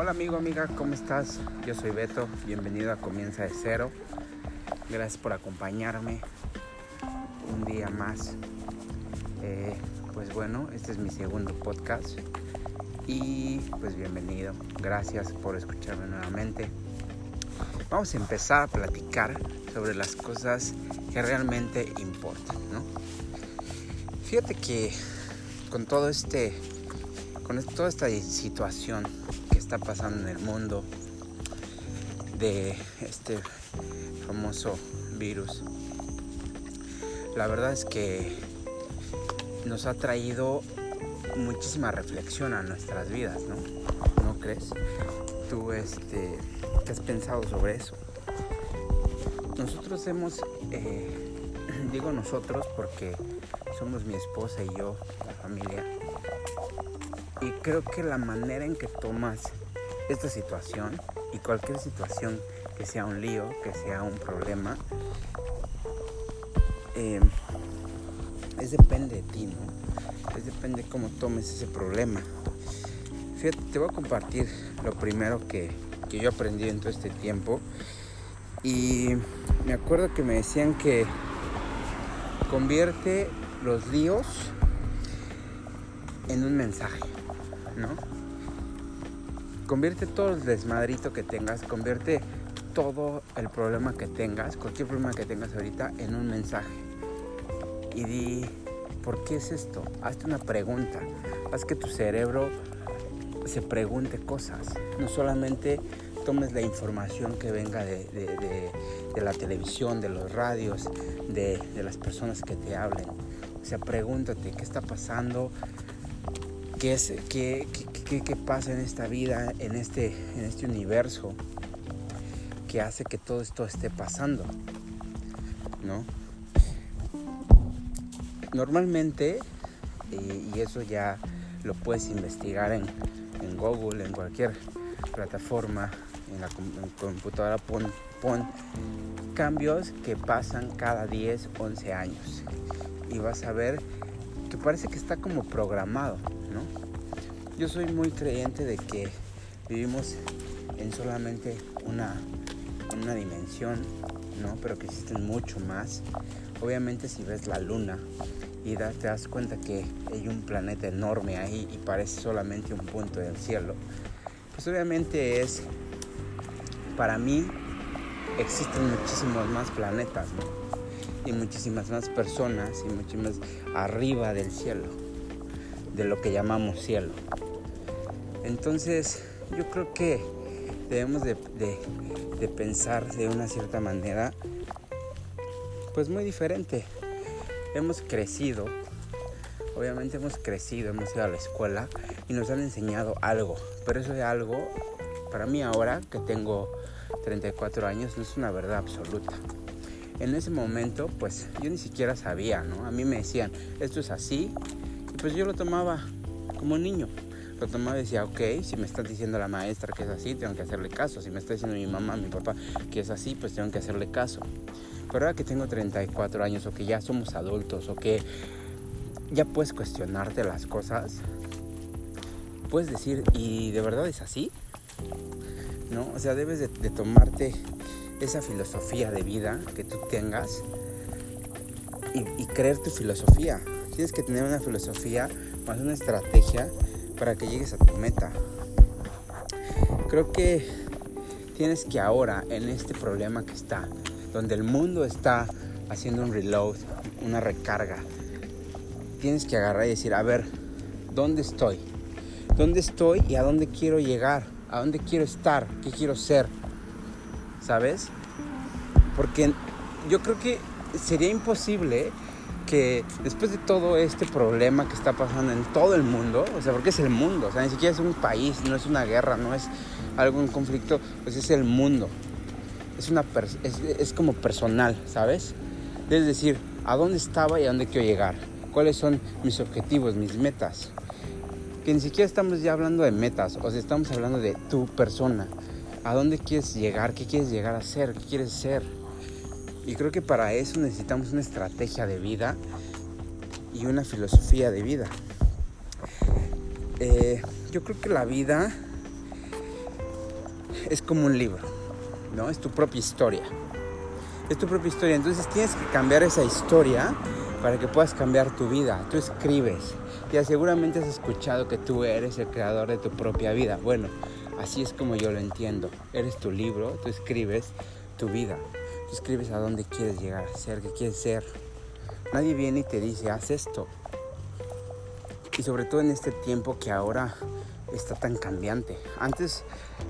Hola amigo, amiga, ¿cómo estás? Yo soy Beto, bienvenido a Comienza de Cero. Gracias por acompañarme un día más. Eh, pues bueno, este es mi segundo podcast y pues bienvenido. Gracias por escucharme nuevamente. Vamos a empezar a platicar sobre las cosas que realmente importan, ¿no? Fíjate que con todo este con toda esta situación está pasando en el mundo de este famoso virus, la verdad es que nos ha traído muchísima reflexión a nuestras vidas, ¿no? ¿No crees? Tú, este, ¿qué has pensado sobre eso? Nosotros hemos, eh, digo nosotros porque somos mi esposa y yo, la familia, y creo que la manera en que tomas esta situación y cualquier situación que sea un lío, que sea un problema, eh, es depende de ti, ¿no? Es depende de cómo tomes ese problema. Te voy a compartir lo primero que, que yo aprendí en todo este tiempo. Y me acuerdo que me decían que convierte los líos en un mensaje. ¿no? Convierte todo el desmadrito que tengas, convierte todo el problema que tengas, cualquier problema que tengas ahorita, en un mensaje. Y di, ¿por qué es esto? Hazte una pregunta. Haz que tu cerebro se pregunte cosas. No solamente tomes la información que venga de, la televisión, de los radios, de, de las personas que te hablen. O sea, pregúntate qué está pasando, qué, es, qué, qué, qué, pasa en esta vida, en este, en este universo que hace que todo esto esté pasando, ¿no? Normalmente, y, eso ya lo puedes investigar en, en, Google, en cualquier plataforma, en la computadora, pon, pon cambios que pasan cada 10, 11 años. Y vas a ver que parece que está como programado. Yo soy muy creyente de que vivimos en solamente una, una dimensión, ¿no? Pero que existen mucho más. Obviamente si ves la luna y te das cuenta que hay un planeta enorme ahí y parece solamente un punto del cielo, pues obviamente es, para mí, existen muchísimos más planetas, ¿no? y muchísimas más personas y muchísimas arriba del cielo, de lo que llamamos cielo. Entonces yo creo que debemos de, pensar de una cierta manera, pues muy diferente. Hemos crecido, obviamente hemos crecido, hemos ido a la escuela y nos han enseñado algo, pero eso de algo, para mí ahora que tengo 34 años, no es una verdad absoluta en ese momento pues yo ni siquiera sabía, ¿no? A mí me decían, esto es así, y pues yo lo tomaba como niño. Lo tomaba y decía, ok, si me está diciendo la maestra que es así, tengo que hacerle caso. Si me está diciendo mi mamá, mi papá que es así, pues tengo que hacerle caso. Pero ahora que tengo 34 años o que ya somos adultos o que ya puedes cuestionarte las cosas, puedes decir, ¿y de verdad es así? ¿No? O sea, debes de, de tomarte esa filosofía de vida que tú tengas y, creer tu filosofía. Tienes que tener una filosofía más una estrategia para que llegues a tu meta. Creo que tienes que ahora, en este problema que está, donde el mundo está haciendo un reload, una recarga, tienes que agarrar y decir, a ver, ¿dónde estoy? ¿Dónde estoy y a dónde quiero llegar? ¿A dónde quiero estar? ¿Qué quiero ser? ¿sabes? Porque yo creo que sería imposible que después de todo este problema que está pasando en todo el mundo, o sea, porque es el mundo, o sea, ni siquiera es un país, no es una guerra, no es algo en conflicto, pues es el mundo. Es, una es, como personal, ¿sabes? Es decir, ¿a dónde estaba y a dónde quiero llegar? ¿Cuáles son mis objetivos, mis metas? Que ni siquiera estamos ya hablando de metas, o sea, estamos hablando de tu persona a dónde quieres llegar, qué quieres llegar a ser, qué quieres ser. Y creo que para eso necesitamos una estrategia de vida y una filosofía de vida. Eh, yo creo que la vida es como un libro, ¿no? Es tu propia historia. Es tu propia historia. Entonces tienes que cambiar esa historia para que puedas cambiar tu vida. Tú escribes. Ya seguramente has escuchado que tú eres el creador de tu propia vida. Bueno, así es como yo lo entiendo. Eres tu libro, tú escribes tu vida. Escribes a dónde quieres llegar ser, qué quieres ser. Nadie viene y te dice, haz esto. Y sobre todo en este tiempo que ahora está tan cambiante. Antes,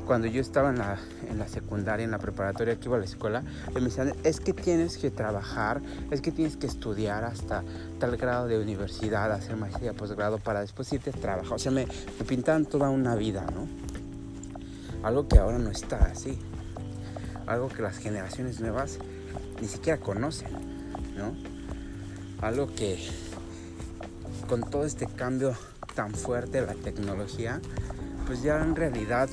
cuando yo estaba en la, en la secundaria, en la preparatoria, que iba a la escuela, me decían, es que tienes que trabajar, es que tienes que estudiar hasta tal grado de universidad, hacer maestría, posgrado, para después irte a trabajar. O sea, me, me pintaban toda una vida, ¿no? Algo que ahora no está así. Algo que las generaciones nuevas ni siquiera conocen, ¿no? Algo que con todo este cambio tan fuerte la tecnología, pues ya en realidad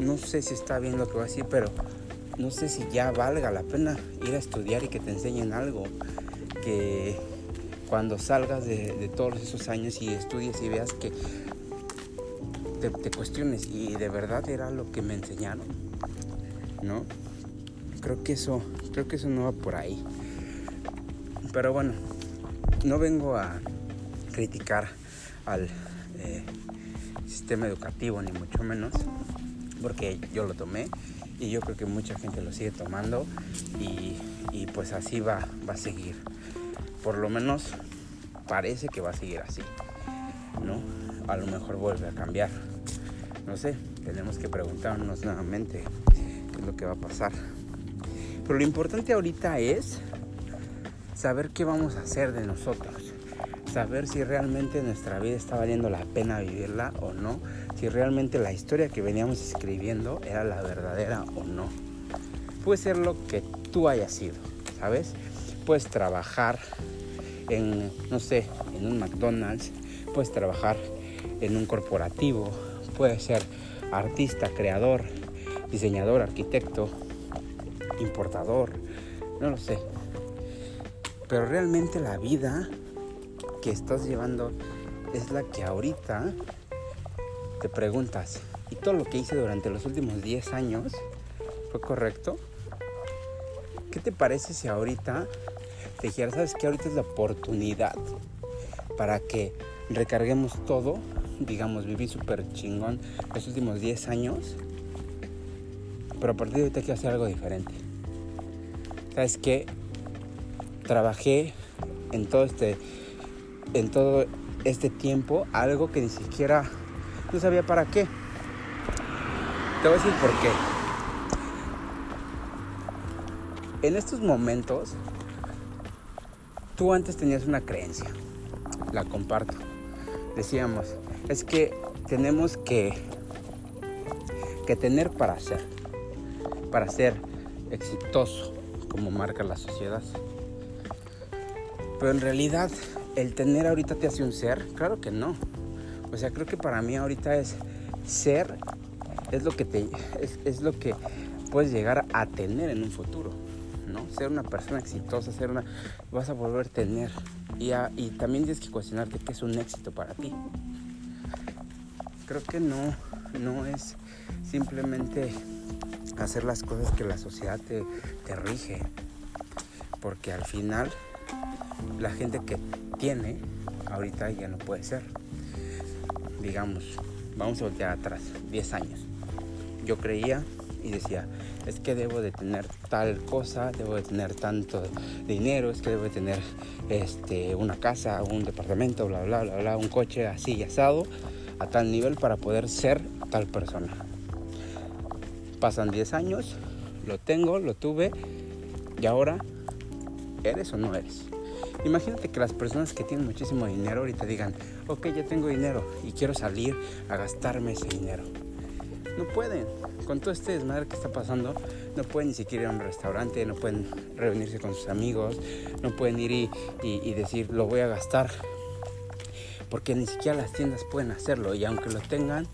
no sé si está bien lo que voy a decir, pero no sé si ya valga la pena ir a estudiar y que te enseñen algo. Que cuando salgas de, todos esos años y estudies y veas que te, cuestiones y de verdad era lo que me enseñaron, ¿no? Creo que eso, creo que eso no va por ahí. Pero bueno, no vengo a criticar al eh, sistema educativo, ni mucho menos, porque yo lo tomé y yo creo que mucha gente lo sigue tomando y, pues así va, va a seguir. Por lo menos parece que va a seguir así, ¿no? A lo mejor vuelve a cambiar. No sé, tenemos que preguntarnos nuevamente lo que va a pasar. Pero lo importante ahorita es saber qué vamos a hacer de nosotros saber si realmente nuestra vida está valiendo la pena vivirla o no, si realmente la historia que veníamos escribiendo era la verdadera o no. Puede ser lo que tú hayas sido, ¿sabes? Puedes trabajar en, no sé, en un McDonald's, puedes trabajar en un corporativo, puedes ser artista, creador, diseñador, arquitecto, importador, no lo sé. Pero realmente la vida que estás llevando es la que ahorita te preguntas, ¿y todo lo que hice durante los últimos 10 años fue correcto? ¿Qué te parece si ahorita te dijera, sabes que ahorita es la oportunidad para que recarguemos todo? Digamos, viví súper chingón los últimos 10 años, pero a partir de ahorita quiero hacer algo diferente. ¿Sabes qué? Trabajé en todo este en todo este tiempo algo que ni siquiera no sabía para qué. Te voy a decir por qué. En estos momentos, tú antes tenías una creencia, la comparto. Decíamos, es que tenemos que, que tener para ser, para ser exitoso, como marca la sociedad. Pero en realidad el tener ahorita te hace un ser, claro que no. O sea, creo que para mí ahorita es ser, es lo que te, es, lo que puedes llegar a tener en un futuro, ¿no? Ser una persona exitosa, ser una, vas a volver a tener. Y, y también tienes que cuestionarte qué es un éxito para ti. Creo que no, no es simplemente hacer las cosas que la sociedad te, te rige. Porque al final la gente que tiene, ahorita ya no puede ser. Digamos, vamos a voltear atrás, 10 años. Yo creía y decía, es que debo de tener tal cosa, debo de tener tanto dinero, es que debo de tener este, una casa, un departamento, bla, bla, bla, bla, un coche así y asado, a tal nivel para poder ser tal persona. Pasan 10 años, lo tengo, lo tuve, y ahora, ¿eres o no eres? Imagínate que las personas que tienen muchísimo dinero ahorita digan, ok, ya tengo dinero y quiero salir a gastarme ese dinero. No pueden. Con todo este desmadre que está pasando, no pueden ni siquiera ir a un restaurante, no pueden reunirse con sus amigos, no pueden ir y, y decir, lo voy a gastar. Porque ni siquiera las tiendas pueden hacerlo y aunque lo tengan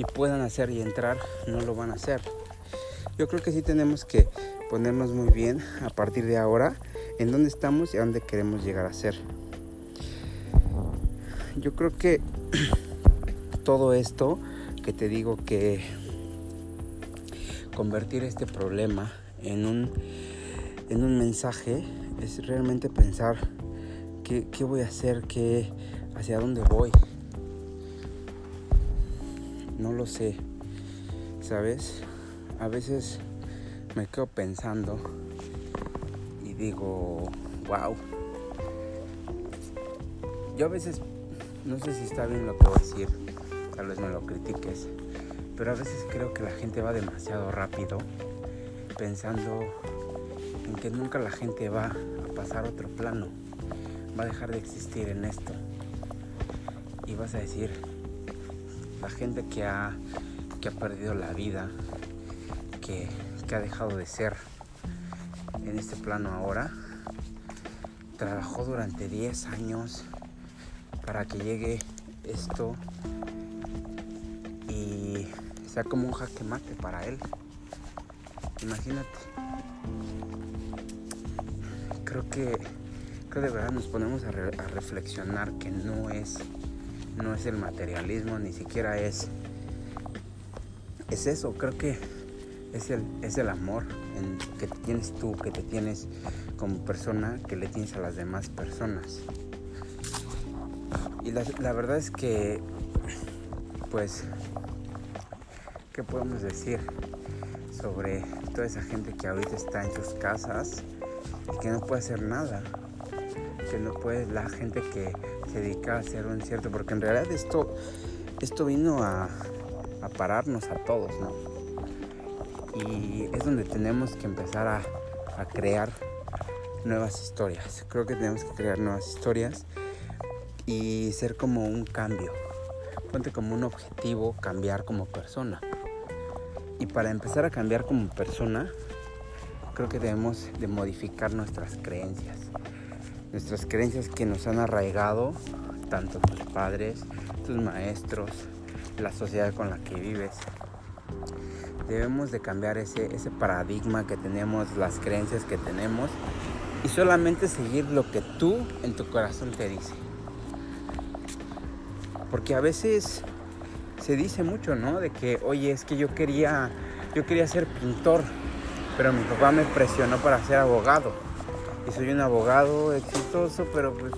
y puedan hacer y entrar, no lo van a hacer. Yo creo que sí tenemos que ponernos muy bien a partir de ahora en dónde estamos y a dónde queremos llegar a ser. Yo creo que todo esto que te digo que convertir este problema en un, en un mensaje es realmente pensar qué, qué voy a hacer, qué, hacia dónde voy. No lo sé, ¿sabes? A veces me quedo pensando y digo, wow. Yo a veces, no sé si está bien lo que voy a decir, tal vez me lo critiques, pero a veces creo que la gente va demasiado rápido pensando en que nunca la gente va a pasar otro plano, va a dejar de existir en esto. Y vas a decir, la gente que ha, que ha perdido la vida, que, que ha dejado de ser en este plano ahora, trabajó durante 10 años para que llegue esto y sea como un jaque mate para él. Imagínate. Creo que, creo de verdad nos ponemos a, re- a reflexionar que no es, no es el materialismo, ni siquiera es, es eso. Creo que es el, es el amor que tienes tú, que te tienes como persona, que le tienes a las demás personas. Y la, la verdad es que, pues, ¿qué podemos decir sobre toda esa gente que ahorita está en sus casas y que no puede hacer nada? Que no puede, la gente que se a hacer un cierto, porque en realidad esto, esto vino a, a pararnos a todos, ¿no? Y es donde tenemos que empezar a, a crear nuevas historias. Creo que tenemos que crear nuevas historias y ser como un cambio. Ponte como un objetivo cambiar como persona. Y para empezar a cambiar como persona, creo que debemos de modificar nuestras creencias. Nuestras creencias que nos han arraigado tanto tus padres, tus maestros, la sociedad con la que vives. Debemos de cambiar ese, ese paradigma que tenemos, las creencias que tenemos y solamente seguir lo que tú en tu corazón te dice. Porque a veces se dice mucho, ¿no? De que, oye, es que yo quería, yo quería ser pintor, pero mi papá me presionó para ser abogado. Soy un abogado exitoso, pero pues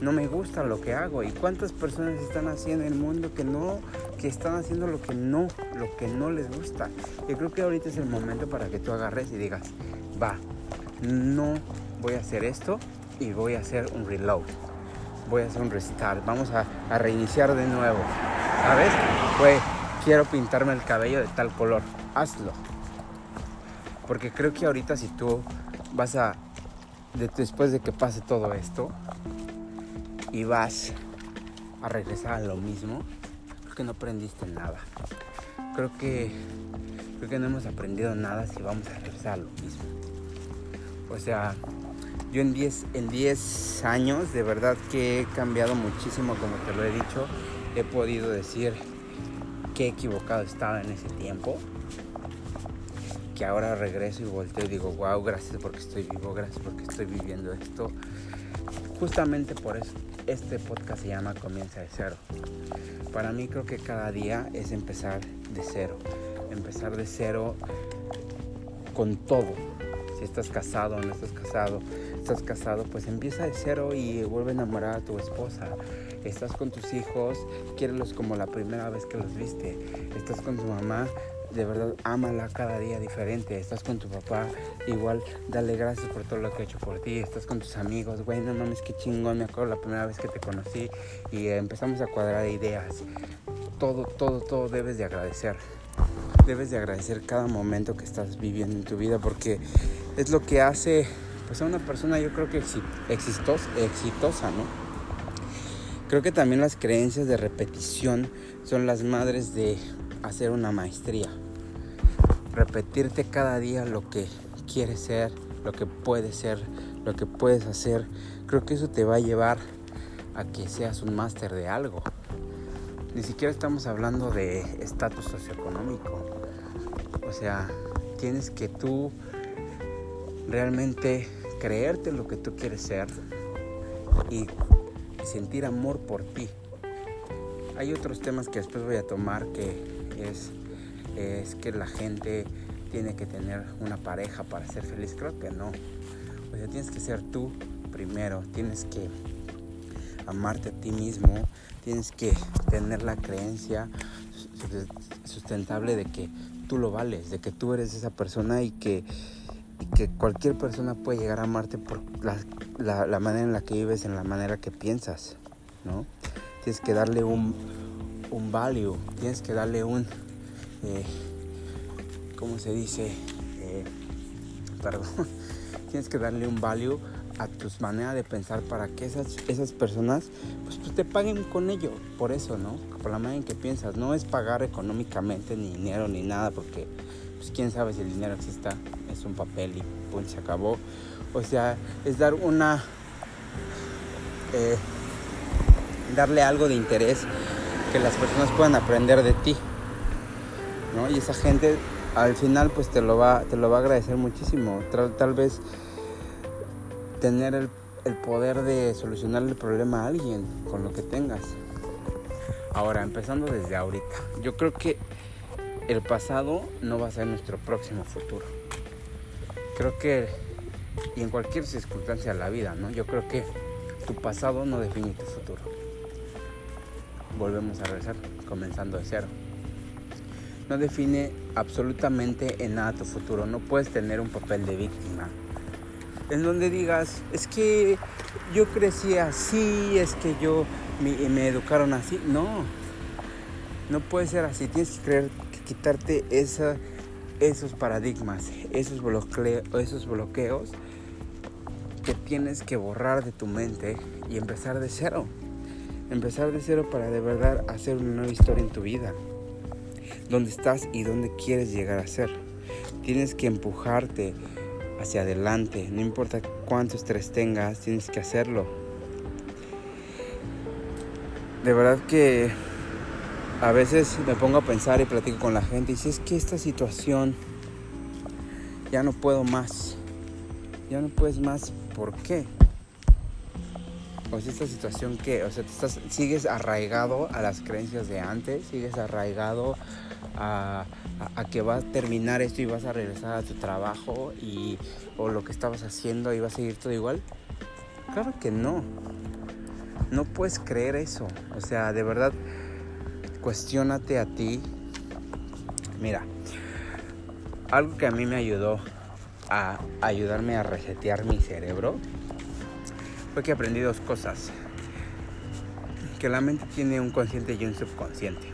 no me gusta lo que hago. ¿Y cuántas personas están haciendo en el mundo que no, que están haciendo lo que no, lo que no les gusta? Yo creo que ahorita es el momento para que tú agarres y digas, va, no voy a hacer esto y voy a hacer un reload. Voy a hacer un restart. Vamos a, a reiniciar de nuevo. ¿Sabes? Pues quiero pintarme el cabello de tal color. Hazlo. Porque creo que ahorita si tú vas a, de- después de que pase todo esto, y vas a regresar a lo mismo, creo que no aprendiste nada. Creo que, creo que no hemos aprendido nada si vamos a regresar a lo mismo. O sea, yo en 10 en 10 años de verdad que he cambiado muchísimo, como te lo he dicho. He podido decir que equivocado estaba en ese tiempo. Que ahora regreso y volteo y digo, wow, gracias porque estoy vivo, gracias porque estoy viviendo esto. Justamente por eso este podcast se llama Comienza de cero. Para mí creo que cada día es empezar de cero. Empezar de cero con todo. Si estás casado o no estás casado, estás casado, pues empieza de cero y vuelve a enamorar a tu esposa. Estás con tus hijos, quiérelos como la primera vez que los viste. Estás con tu mamá, de verdad, ámala cada día diferente. Estás con tu papá, igual, dale gracias por todo lo que he hecho por ti. Estás con tus amigos, güey, no mames, qué chingón, me acuerdo la primera vez que te conocí y empezamos a cuadrar ideas. Todo, todo, todo debes de agradecer. Debes de agradecer cada momento que estás viviendo en tu vida porque es lo que hace pues, a una persona yo creo que exitosa, ¿no? Creo que también las creencias de repetición son las madres de hacer una maestría. Repetirte cada día lo que quieres ser, lo que puedes ser, lo que puedes hacer. Creo que eso te va a llevar a que seas un máster de algo. Ni siquiera estamos hablando de estatus socioeconómico. O sea, tienes que tú realmente creerte lo que tú quieres ser y sentir amor por ti. Hay otros temas que después voy a tomar que es, es que la gente tiene que tener una pareja para ser feliz. Creo que no. O sea, tienes que ser tú primero. Tienes que amarte a ti mismo. Tienes que tener la creencia sustentable de que tú lo vales, de que tú eres esa persona y que, que cualquier persona puede llegar a amarte por la, la, manera en la que vives, en la manera que piensas, ¿no? Tienes que darle un, un value, tienes que darle un, eh, ¿cómo se dice? Eh, perdón, tienes que darle un value a tus maneras de pensar para que esas, esas personas pues, pues, te paguen con ello, por eso, ¿no? Por la manera en que piensas. No es pagar económicamente ni dinero ni nada, porque pues quién sabe si el dinero exista, es un papel y pues se acabó. O sea, es dar una... Eh, darle algo de interés que las personas puedan aprender de ti. ¿no? Y esa gente al final pues te lo va, te lo va a agradecer muchísimo. tal vez tener el, poder de solucionar el problema a alguien con lo que tengas. Ahora, empezando desde ahorita, yo creo que el pasado no va a ser nuestro próximo futuro. Creo que, y en cualquier circunstancia de la vida, ¿no? Yo creo que tu pasado no define tu futuro. Volvemos a regresar, comenzando de cero. No define absolutamente en nada tu futuro. No puedes tener un papel de víctima en donde digas, es que yo crecí así, es que yo me, educaron así. No, no puede ser así. Tienes que, creer, quitarte esa, esos paradigmas, esos, esos bloqueos que tienes que borrar de tu mente y empezar de cero. Empezar de cero para de verdad hacer una nueva historia en tu vida. Dónde estás y dónde quieres llegar a ser. Tienes que empujarte hacia adelante. No importa cuánto estrés tengas, tienes que hacerlo. De verdad que a veces me pongo a pensar y platico con la gente y si es que esta situación ya no puedo más. Ya no puedes más, ¿por qué? Si esta situación que, o sea, estás, sigues arraigado a las creencias de antes, sigues arraigado a, a, que vas a terminar esto y vas a regresar a tu trabajo y, o lo que estabas haciendo y va a seguir todo igual? Claro que no. No puedes creer eso. O sea, de verdad, cuestionate a ti. Mira, algo que a mí me ayudó a ayudarme a resetear mi cerebro que aprendí dos cosas. Que la mente tiene un consciente y un subconsciente.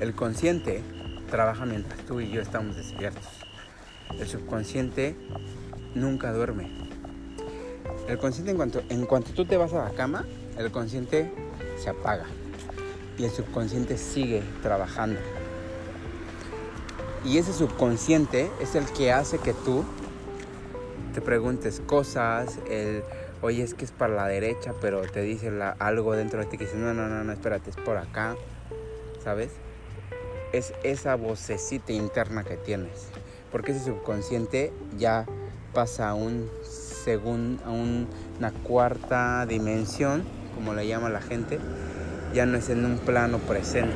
El consciente trabaja mientras tú y yo estamos despiertos. El subconsciente nunca duerme. El consciente en cuanto, en cuanto tú te vas a la cama, el consciente se apaga y el subconsciente sigue trabajando. Y ese subconsciente es el que hace que tú te preguntes cosas, el, oye, es que es para la derecha, pero te dice algo dentro de ti que dice, no, no, no, no, espérate, es por acá, ¿sabes? es esa vocecita interna que tienes. Porque ese subconsciente ya pasa a, un a una cuarta dimensión, como le llama la gente, ya no es en un plano presente.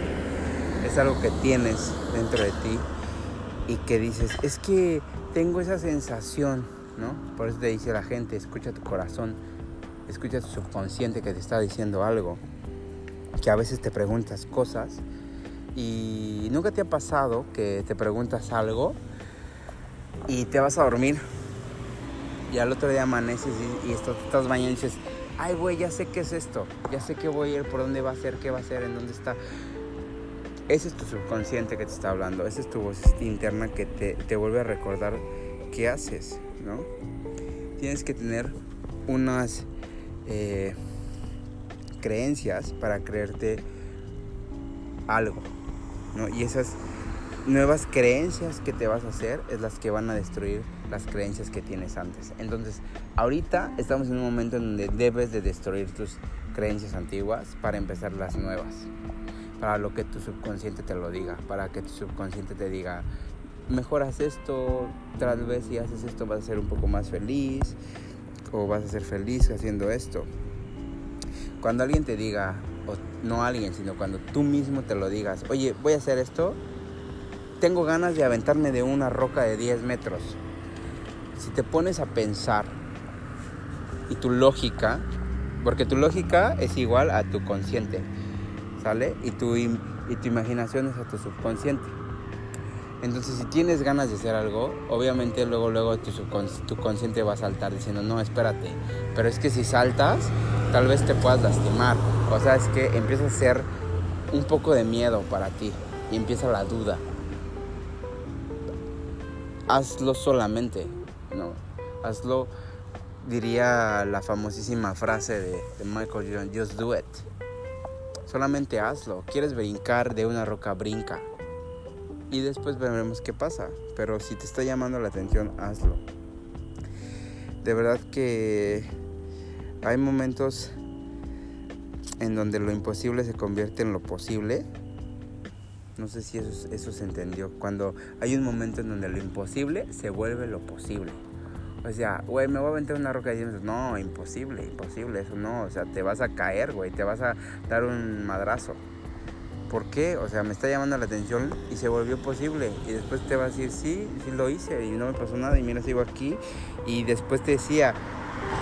Es algo que tienes dentro de ti y que dices, es que tengo esa sensación, ¿no? Por eso te dice la gente, escucha tu corazón, escucha tu subconsciente que te está diciendo algo, que a veces te preguntas cosas y nunca te ha pasado que te preguntas algo y te vas a dormir y al otro día amaneces y, estás, bañando y dices, ay güey, ya sé qué es esto, ya sé qué voy a ir, por dónde va a ser, qué va a ser, en dónde está. Ese es tu subconsciente que te está hablando, esa es tu voz interna que te, vuelve a recordar qué haces, ¿no? Tienes que tener unas eh, creencias para creerte algo. Y esas nuevas creencias que te vas a hacer es las que van a destruir las creencias que tienes antes. Entonces, ahorita estamos en un momento en donde debes de destruir tus creencias antiguas para empezar las nuevas. Para lo que tu subconsciente te lo diga, para que tu subconsciente te diga, mejoras esto, tal vez si haces esto vas a ser un poco más feliz o vas a ser feliz haciendo esto. Cuando alguien te diga, no alguien, sino cuando tú mismo te lo digas, oye, voy a hacer esto, tengo ganas de aventarme de una roca de 10 metros. Si te pones a pensar y tu lógica, porque tu lógica es igual a tu consciente, ¿sale? Y tu, y tu imaginación es a tu subconsciente. Entonces, si tienes ganas de hacer algo, obviamente luego, luego tu, tu consciente va a saltar diciendo, no, espérate. Pero es que si saltas, tal vez te puedas lastimar. O sea, es que empieza a ser un poco de miedo para ti y empieza la duda. Hazlo solamente, ¿no? Hazlo, diría la famosísima frase de, de Michael Jordan, just do it. Solamente hazlo. ¿Quieres brincar de una roca? Brinca y después veremos qué pasa. Pero si te está llamando la atención, hazlo. De verdad que hay momentos en donde lo imposible se convierte en lo posible. No sé si eso, eso se entendió. Cuando hay un momento en donde lo imposible se vuelve lo posible. O sea, güey, me voy a aventar una roca y dices, no, imposible, imposible, eso no. O sea, te vas a caer, güey, te vas a dar un madrazo. ¿Por qué? O sea, me está llamando la atención y se volvió posible. Y después te va a decir, sí, sí lo hice y no me pasó nada y mira, sigo aquí. Y después te decía,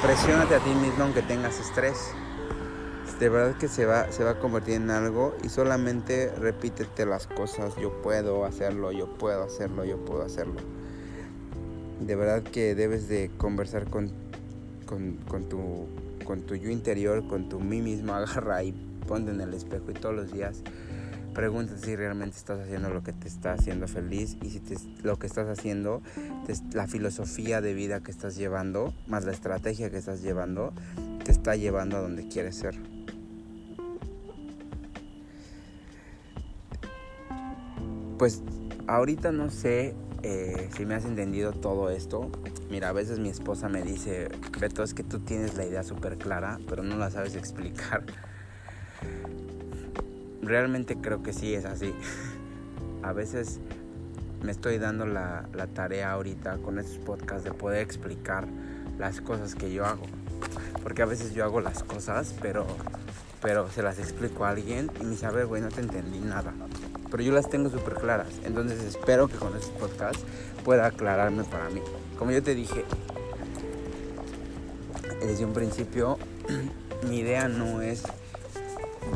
presiónate a ti mismo aunque tengas estrés. De verdad que se va, se va a convertir en algo y solamente repítete las cosas, yo puedo hacerlo, yo puedo hacerlo, yo puedo hacerlo. De verdad que debes de conversar con, con, con tu, con tu yo interior, con tu mí mismo, agarra y ponte en el espejo y todos los días Pregúntate si realmente estás haciendo lo que te está haciendo feliz y si lo que estás haciendo, la filosofía de vida que estás llevando, más la estrategia que estás llevando, te está llevando a donde quieres ser. Pues ahorita no sé eh, si me has entendido todo esto. Mira, a veces mi esposa me dice, Beto, es que tú tienes la idea súper clara, pero no la sabes explicar realmente creo que sí es así. A veces me estoy dando la, tarea ahorita con estos podcasts de poder explicar las cosas que yo hago. Porque a veces yo hago las cosas, pero, pero se las explico a alguien y me dice, a ver, güey, no te entendí nada. Pero yo las tengo súper claras. Entonces espero que con estos podcasts pueda aclararme para mí. Como yo te dije, desde un principio, mi idea no es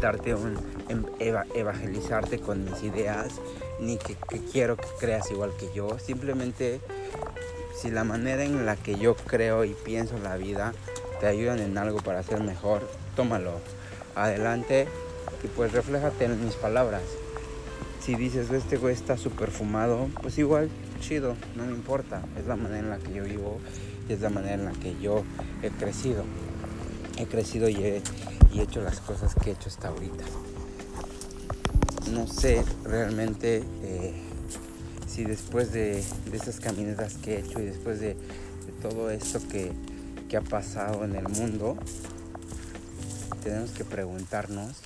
darte un em, evangelizarte con mis ideas ni que, quiero que creas igual que yo. Simplemente si la manera en la que yo creo y pienso la vida te ayudan en algo para ser mejor tómalo adelante y pues refléjate en mis palabras. Si dices este güey está súper fumado pues igual chido no me importa. Es la manera en la que yo vivo y es la manera en la que yo he crecido he crecido y he hecho las cosas que he hecho hasta ahorita. No sé realmente eh, si después de, de, esas caminatas que he hecho y después de, todo esto que, que ha pasado en el mundo, tenemos que preguntarnos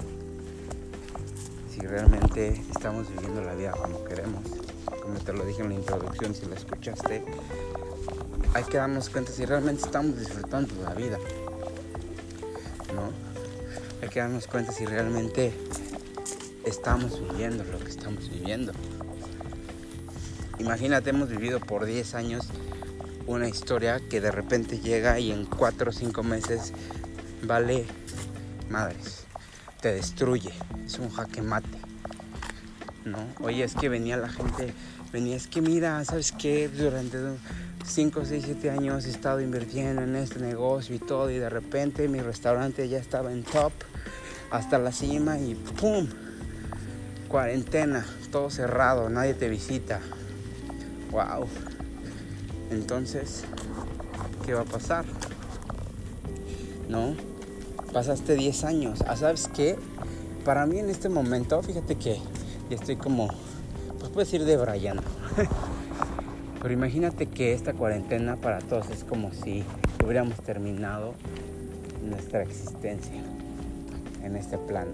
si realmente estamos viviendo la vida como queremos. Como te lo dije en la introducción, si la escuchaste, hay que darnos cuenta si realmente estamos disfrutando la vida. Que darnos cuenta si realmente estamos viviendo lo que estamos viviendo. Imagínate, hemos vivido por 10 años una historia que de repente llega y en 4 o 5 meses vale madres, te destruye, es un jaque mate. ¿No? Oye, es que venía la gente, venía, es que mira, ¿sabes qué? Durante 5, 6, 7 años he estado invirtiendo en este negocio y todo y de repente mi restaurante ya estaba en top hasta la cima y ¡pum! Cuarentena, todo cerrado, nadie te visita. ¡Wow! Entonces, ¿qué va a pasar? ¿No? Pasaste 10 años. Ah, ¿Sabes qué? Para mí en este momento, fíjate que estoy como, pues puedes ir debrayando. Pero imagínate que esta cuarentena para todos es como si hubiéramos terminado nuestra existencia en este plano.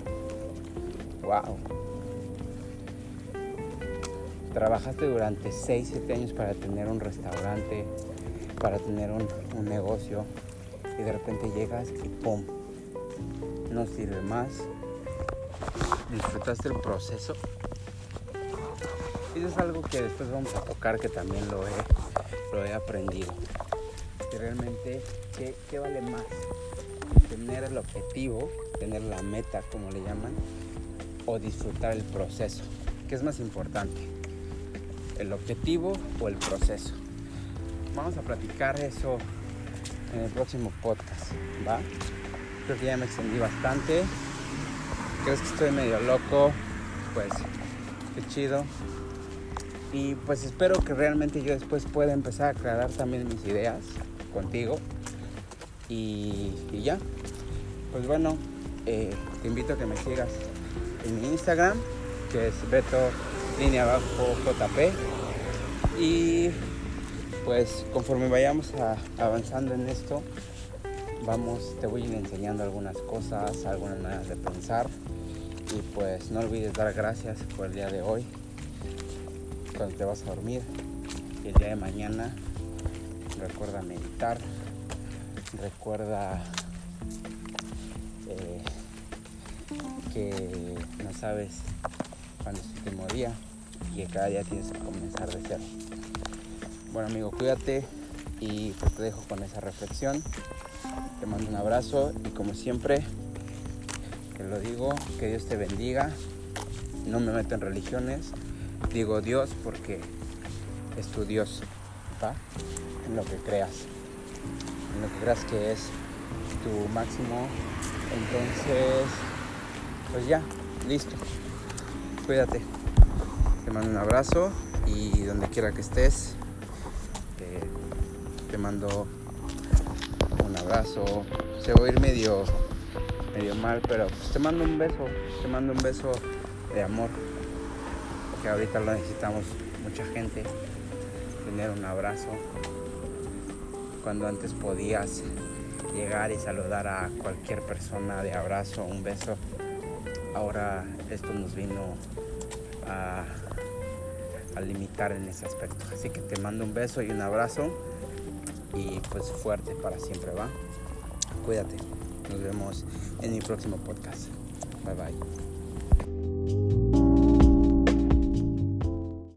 ¡Wow! Trabajaste durante 6, 7 años para tener un restaurante, para tener un, un negocio y de repente llegas y ¡pum! No sirve más. ¿Disfrutaste el proceso? Y eso es algo que después vamos a tocar, que también lo he, lo he aprendido. Que realmente, ¿qué, ¿qué vale más? Tener el objetivo, tener la meta, como le llaman, o disfrutar el proceso. ¿Qué es más importante? ¿El objetivo o el proceso? Vamos a platicar eso en el próximo podcast, ¿va? Creo que ya me extendí bastante. ¿Crees que estoy medio loco? Pues qué chido. Y pues espero que realmente yo después pueda empezar a aclarar también mis ideas contigo. Y, y ya. Pues bueno, eh, te invito a que me sigas en mi Instagram, que es Beto línea abajo JP. Y pues conforme vayamos avanzando en esto, vamos, te voy a ir enseñando algunas cosas, algunas maneras de pensar. Y pues no olvides dar gracias por el día de hoy, cuando te vas a dormir. El día de mañana recuerda meditar, recuerda eh, que no sabes cuándo es tu último día y que cada día tienes que comenzar de cero. Bueno amigo, cuídate y pues te dejo con esa reflexión. Te mando un abrazo y como siempre, te lo digo, que Dios te bendiga. No me meto en religiones, digo Dios porque es tu Dios, ¿va? En lo que creas, en lo que creas que es tu máximo. Entonces, pues ya, listo. Cuídate. Te mando un abrazo y donde quiera que estés, te mando un abrazo. Se va a ir medio, medio mal, pero pues te mando un beso. Te mando un beso de amor. Que ahorita lo necesitamos mucha gente. Tener un abrazo. Cuando antes podías llegar y saludar a cualquier persona de abrazo, un beso. Ahora esto nos vino a, limitar en ese aspecto. Así que te mando un beso y un abrazo y pues fuerte para siempre, ¿va? Cuídate. Nos vemos en mi próximo podcast. Bye bye.